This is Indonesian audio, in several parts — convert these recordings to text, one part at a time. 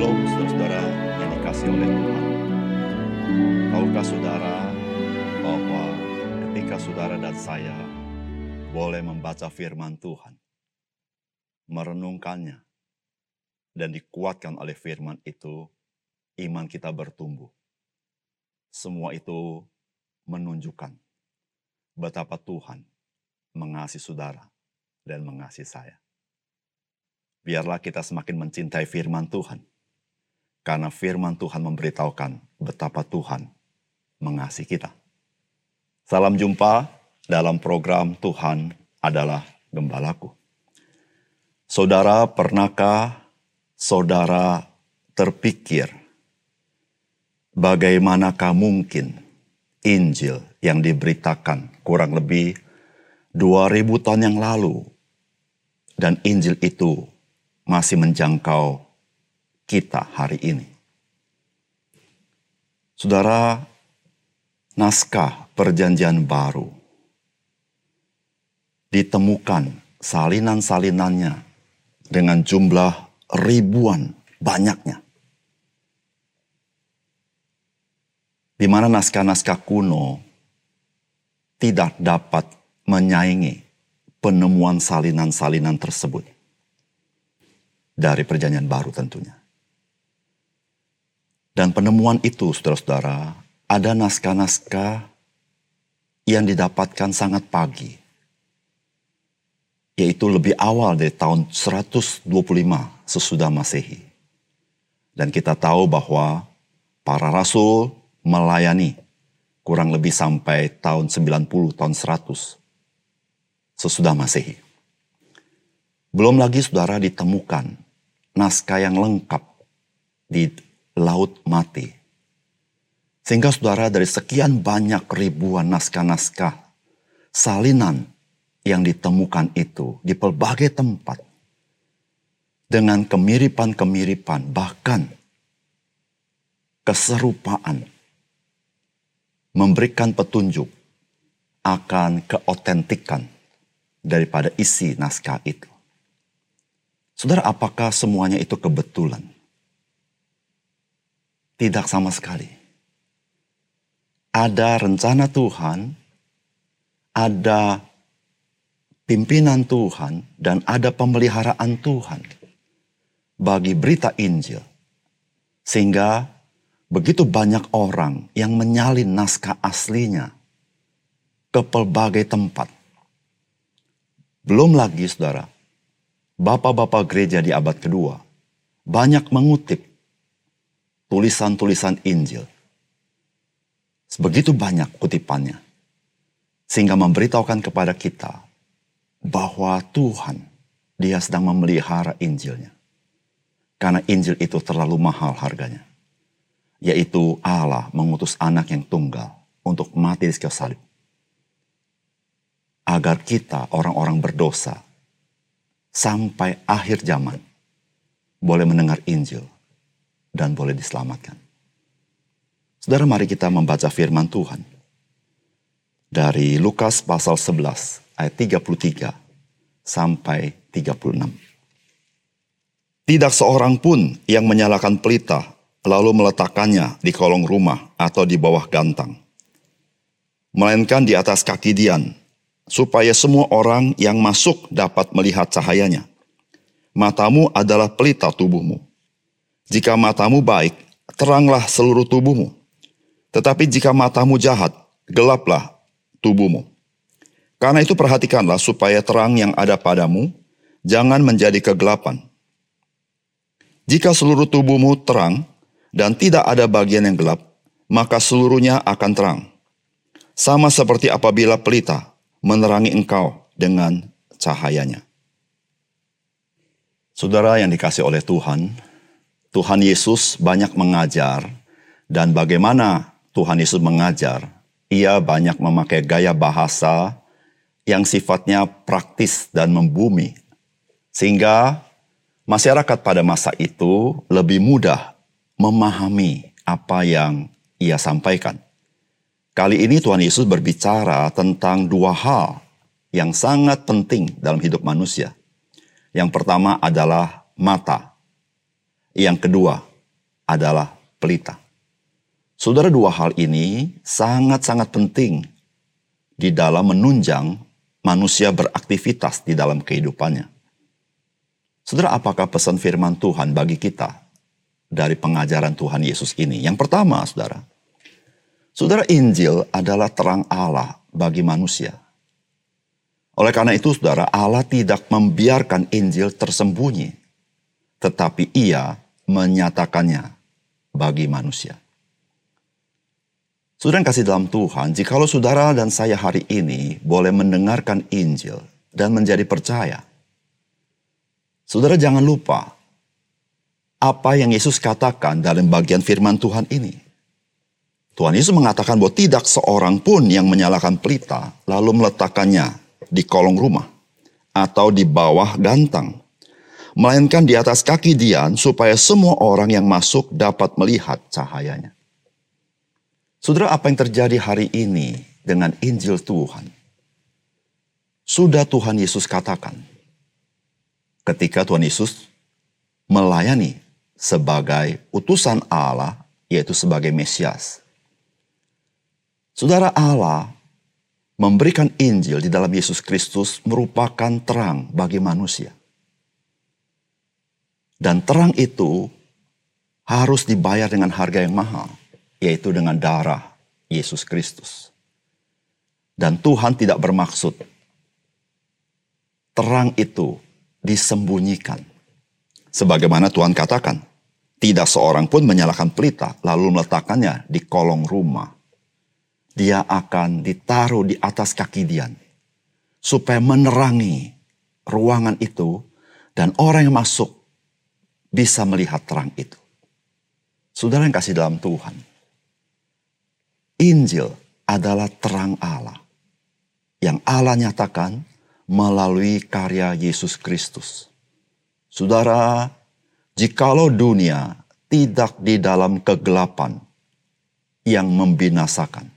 Shalom saudara-saudara yang dikasih oleh Tuhan. Tahukah saudara bahwa ketika saudara dan saya boleh membaca firman Tuhan, merenungkannya, dan dikuatkan oleh firman itu, iman kita bertumbuh. Semua itu menunjukkan betapa Tuhan mengasihi saudara dan mengasihi saya. Biarlah kita semakin mencintai firman Tuhan. Karena firman Tuhan memberitahukan betapa Tuhan mengasihi kita. Salam jumpa dalam program Tuhan adalah Gembalaku. Saudara, pernahkah saudara terpikir bagaimanakah mungkin Injil yang diberitakan kurang lebih 2000 tahun yang lalu dan Injil itu masih menjangkau kita hari ini. Saudara, naskah perjanjian baru ditemukan salinan-salinannya dengan jumlah ribuan banyaknya. Di mana naskah-naskah kuno tidak dapat menyaingi penemuan salinan-salinan tersebut dari perjanjian baru tentunya. Dan penemuan itu, saudara-saudara, ada naskah-naskah yang didapatkan sangat pagi. Yaitu lebih awal dari tahun 125 sesudah masehi. Dan kita tahu bahwa para rasul melayani kurang lebih sampai tahun 90, tahun 100 sesudah masehi. Belum lagi saudara ditemukan naskah yang lengkap di Laut Mati. Sehingga saudara dari sekian banyak ribuan naskah-naskah salinan yang ditemukan itu di pelbagai tempat dengan kemiripan-kemiripan bahkan keserupaan memberikan petunjuk akan keotentikan daripada isi naskah itu. Saudara, apakah semuanya itu kebetulan? Tidak sama sekali. Ada rencana Tuhan, ada pimpinan Tuhan, dan ada pemeliharaan Tuhan bagi berita Injil. Sehingga begitu banyak orang yang menyalin naskah aslinya ke pelbagai tempat. Belum lagi saudara, bapak-bapak gereja di abad kedua banyak mengutip tulisan-tulisan Injil. Sebegitu banyak kutipannya. Sehingga memberitahukan kepada kita bahwa Tuhan dia sedang memelihara Injilnya. Karena Injil itu terlalu mahal harganya. Yaitu Allah mengutus anak yang tunggal untuk mati di kayu salib. Agar kita orang-orang berdosa sampai akhir zaman boleh mendengar Injil dan boleh diselamatkan. Saudara, mari kita membaca firman Tuhan dari Lukas pasal 11 ayat 33 sampai 36. Tidak seorang pun yang menyalakan pelita lalu meletakkannya di kolong rumah atau di bawah gantang. Melainkan di atas kaki Dian supaya semua orang yang masuk dapat melihat cahayanya. Matamu adalah pelita tubuhmu. Jika matamu baik, teranglah seluruh tubuhmu. Tetapi jika matamu jahat, gelaplah tubuhmu. Karena itu perhatikanlah supaya terang yang ada padamu jangan menjadi kegelapan. Jika seluruh tubuhmu terang dan tidak ada bagian yang gelap, maka seluruhnya akan terang. Sama seperti apabila pelita menerangi engkau dengan cahayanya. Saudara yang dikasih oleh Tuhan, Tuhan Yesus banyak mengajar dan bagaimana Tuhan Yesus mengajar, ia banyak memakai gaya bahasa yang sifatnya praktis dan membumi. Sehingga masyarakat pada masa itu lebih mudah memahami apa yang ia sampaikan. Kali ini Tuhan Yesus berbicara tentang dua hal yang sangat penting dalam hidup manusia. Yang pertama adalah mata. Yang kedua adalah pelita. Saudara, dua hal ini sangat-sangat penting di dalam menunjang manusia beraktivitas di dalam kehidupannya. Saudara, apakah pesan firman Tuhan bagi kita dari pengajaran Tuhan Yesus ini? Yang pertama, saudara, saudara Injil adalah terang Allah bagi manusia. Oleh karena itu, saudara, Allah tidak membiarkan Injil tersembunyi, tetapi Ia menyatakannya bagi manusia. Saudara yang kasih dalam Tuhan, jikalau saudara dan saya hari ini boleh mendengarkan Injil dan menjadi percaya, saudara jangan lupa apa yang Yesus katakan dalam bagian firman Tuhan ini. Tuhan Yesus mengatakan bahwa tidak seorang pun yang menyalakan pelita lalu meletakkannya di kolong rumah atau di bawah gantang, melainkan di atas kaki Dian supaya semua orang yang masuk dapat melihat cahayanya. Saudara, apa yang terjadi hari ini dengan Injil Tuhan? Sudah Tuhan Yesus katakan ketika Tuhan Yesus melayani sebagai utusan Allah, yaitu sebagai Mesias. Saudara Allah memberikan Injil di dalam Yesus Kristus merupakan terang bagi manusia. Dan terang itu harus dibayar dengan harga yang mahal yaitu dengan darah Yesus Kristus. Dan Tuhan tidak bermaksud terang itu disembunyikan. Sebagaimana Tuhan katakan, tidak seorang pun menyalakan pelita lalu meletakkannya di kolong rumah. Dia akan ditaruh di atas kaki Dian supaya menerangi ruangan itu dan orang yang masuk bisa melihat terang itu. Saudara yang kasih dalam Tuhan, Injil adalah terang Allah yang Allah nyatakan melalui karya Yesus Kristus. Saudara, jikalau dunia tidak di dalam kegelapan yang membinasakan,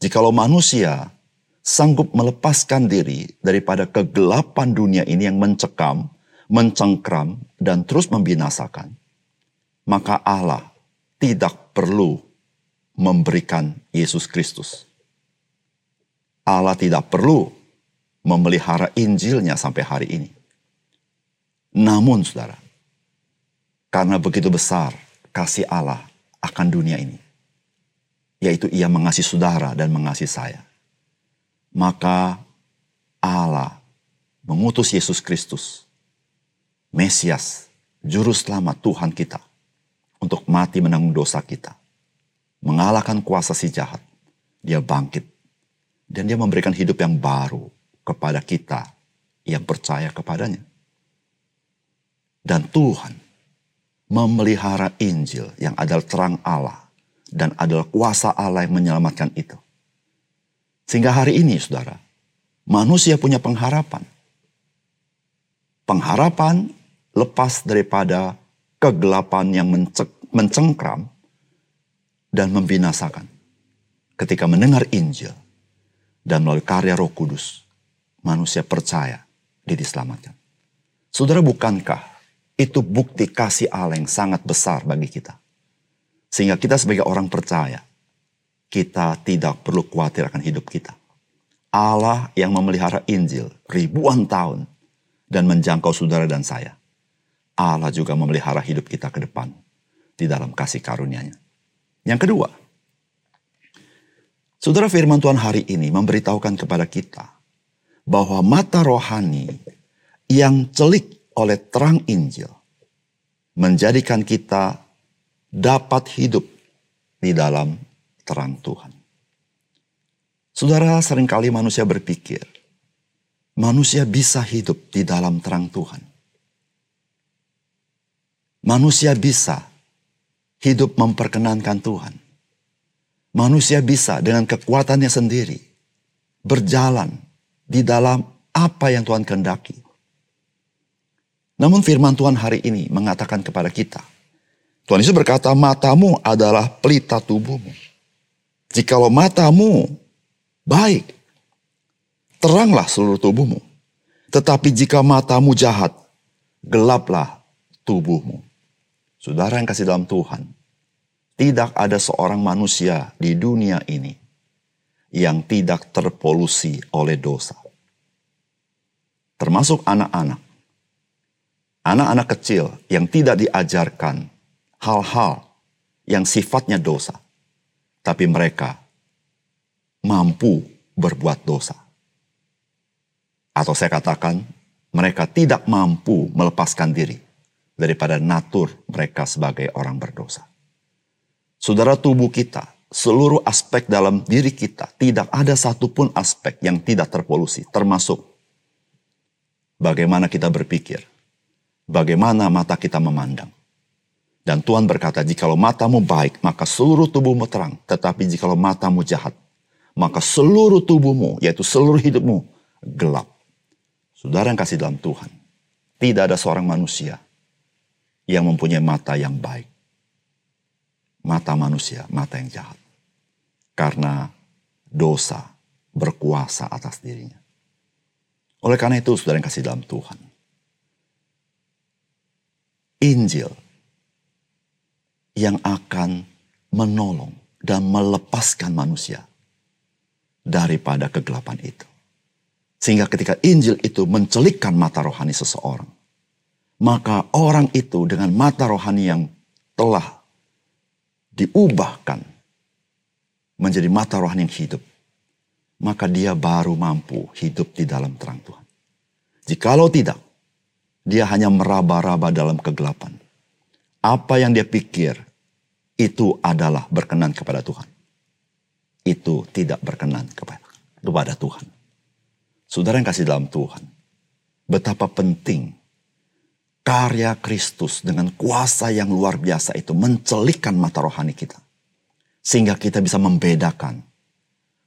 jikalau manusia sanggup melepaskan diri daripada kegelapan dunia ini yang mencekam, mencengkram, dan terus membinasakan, maka Allah tidak perlu memberikan Yesus Kristus. Allah tidak perlu memelihara Injilnya sampai hari ini. Namun saudara, karena begitu besar kasih Allah akan dunia ini, yaitu ia mengasihi saudara dan mengasihi saya, maka Allah mengutus Yesus Kristus, Mesias, Juru Selamat Tuhan kita, untuk mati menanggung dosa kita mengalahkan kuasa si jahat. Dia bangkit. Dan dia memberikan hidup yang baru kepada kita yang percaya kepadanya. Dan Tuhan memelihara Injil yang adalah terang Allah dan adalah kuasa Allah yang menyelamatkan itu. Sehingga hari ini saudara, manusia punya pengharapan. Pengharapan lepas daripada kegelapan yang mencengkram dan membinasakan. Ketika mendengar Injil dan melalui karya Roh Kudus, manusia percaya dia diselamatkan. Saudara, bukankah itu bukti kasih Allah yang sangat besar bagi kita? Sehingga kita sebagai orang percaya, kita tidak perlu khawatir akan hidup kita. Allah yang memelihara Injil ribuan tahun dan menjangkau saudara dan saya. Allah juga memelihara hidup kita ke depan di dalam kasih karunia-Nya. Yang kedua, saudara firman Tuhan hari ini memberitahukan kepada kita bahwa mata rohani yang celik oleh terang Injil menjadikan kita dapat hidup di dalam terang Tuhan. Saudara, sering kali manusia berpikir, manusia bisa hidup di dalam terang Tuhan. Manusia bisa hidup memperkenankan Tuhan. Manusia bisa dengan kekuatannya sendiri berjalan di dalam apa yang Tuhan kehendaki. Namun firman Tuhan hari ini mengatakan kepada kita, Tuhan Yesus berkata, matamu adalah pelita tubuhmu. Jikalau matamu baik, teranglah seluruh tubuhmu. Tetapi jika matamu jahat, gelaplah tubuhmu. Saudara yang kasih dalam Tuhan, tidak ada seorang manusia di dunia ini yang tidak terpolusi oleh dosa. Termasuk anak-anak. Anak-anak kecil yang tidak diajarkan hal-hal yang sifatnya dosa. Tapi mereka mampu berbuat dosa. Atau saya katakan, mereka tidak mampu melepaskan diri daripada natur mereka sebagai orang berdosa. Saudara tubuh kita, seluruh aspek dalam diri kita, tidak ada satupun aspek yang tidak terpolusi, termasuk bagaimana kita berpikir, bagaimana mata kita memandang. Dan Tuhan berkata, jikalau matamu baik, maka seluruh tubuhmu terang. Tetapi jikalau matamu jahat, maka seluruh tubuhmu, yaitu seluruh hidupmu, gelap. Saudara yang kasih dalam Tuhan, tidak ada seorang manusia yang mempunyai mata yang baik. Mata manusia, mata yang jahat. Karena dosa berkuasa atas dirinya. Oleh karena itu, saudara yang kasih dalam Tuhan. Injil yang akan menolong dan melepaskan manusia daripada kegelapan itu. Sehingga ketika Injil itu mencelikkan mata rohani seseorang, maka orang itu dengan mata rohani yang telah diubahkan menjadi mata rohani yang hidup, maka dia baru mampu hidup di dalam terang Tuhan. Jikalau tidak, dia hanya meraba-raba dalam kegelapan. Apa yang dia pikir itu adalah berkenan kepada Tuhan. Itu tidak berkenan kepada, kepada Tuhan. Saudara yang kasih dalam Tuhan, betapa penting karya Kristus dengan kuasa yang luar biasa itu mencelikkan mata rohani kita. Sehingga kita bisa membedakan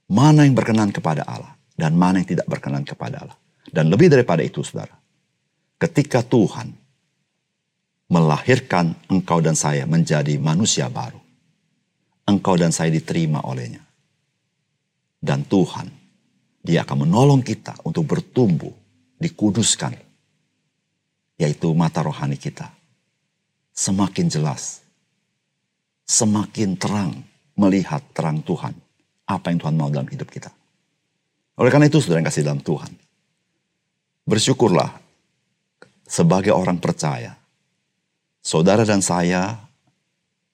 mana yang berkenan kepada Allah dan mana yang tidak berkenan kepada Allah. Dan lebih daripada itu saudara, ketika Tuhan melahirkan engkau dan saya menjadi manusia baru, engkau dan saya diterima olehnya. Dan Tuhan, dia akan menolong kita untuk bertumbuh, dikuduskan, yaitu mata rohani kita, semakin jelas, semakin terang melihat terang Tuhan, apa yang Tuhan mau dalam hidup kita. Oleh karena itu, saudara yang kasih dalam Tuhan, bersyukurlah sebagai orang percaya, saudara dan saya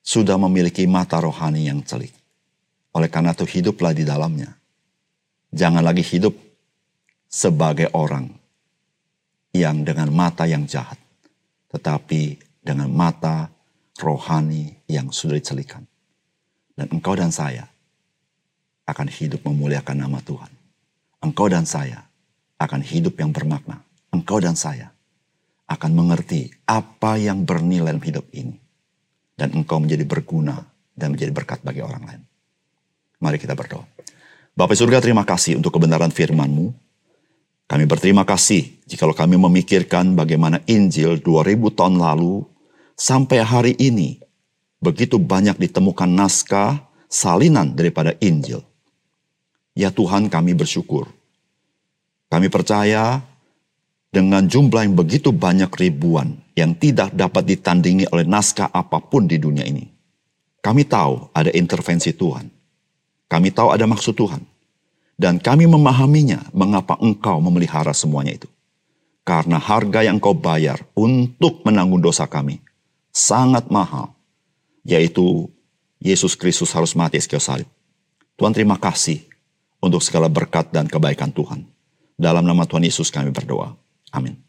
sudah memiliki mata rohani yang celik. Oleh karena itu, hiduplah di dalamnya. Jangan lagi hidup sebagai orang yang dengan mata yang jahat, tetapi dengan mata rohani yang sudah dicelikan. Dan engkau dan saya akan hidup memuliakan nama Tuhan. Engkau dan saya akan hidup yang bermakna. Engkau dan saya akan mengerti apa yang bernilai dalam hidup ini. Dan engkau menjadi berguna dan menjadi berkat bagi orang lain. Mari kita berdoa. Bapak surga terima kasih untuk kebenaran firman-Mu kami berterima kasih jikalau kami memikirkan bagaimana Injil 2000 tahun lalu sampai hari ini begitu banyak ditemukan naskah salinan daripada Injil. Ya Tuhan kami bersyukur. Kami percaya dengan jumlah yang begitu banyak ribuan yang tidak dapat ditandingi oleh naskah apa pun di dunia ini. Kami tahu ada intervensi Tuhan. Kami tahu ada maksud Tuhan. Dan kami memahaminya mengapa engkau memelihara semuanya itu. Karena harga yang kau bayar untuk menanggung dosa kami sangat mahal. Yaitu Yesus Kristus harus mati sekian salib. Tuhan terima kasih untuk segala berkat dan kebaikan Tuhan. Dalam nama Tuhan Yesus kami berdoa. Amin.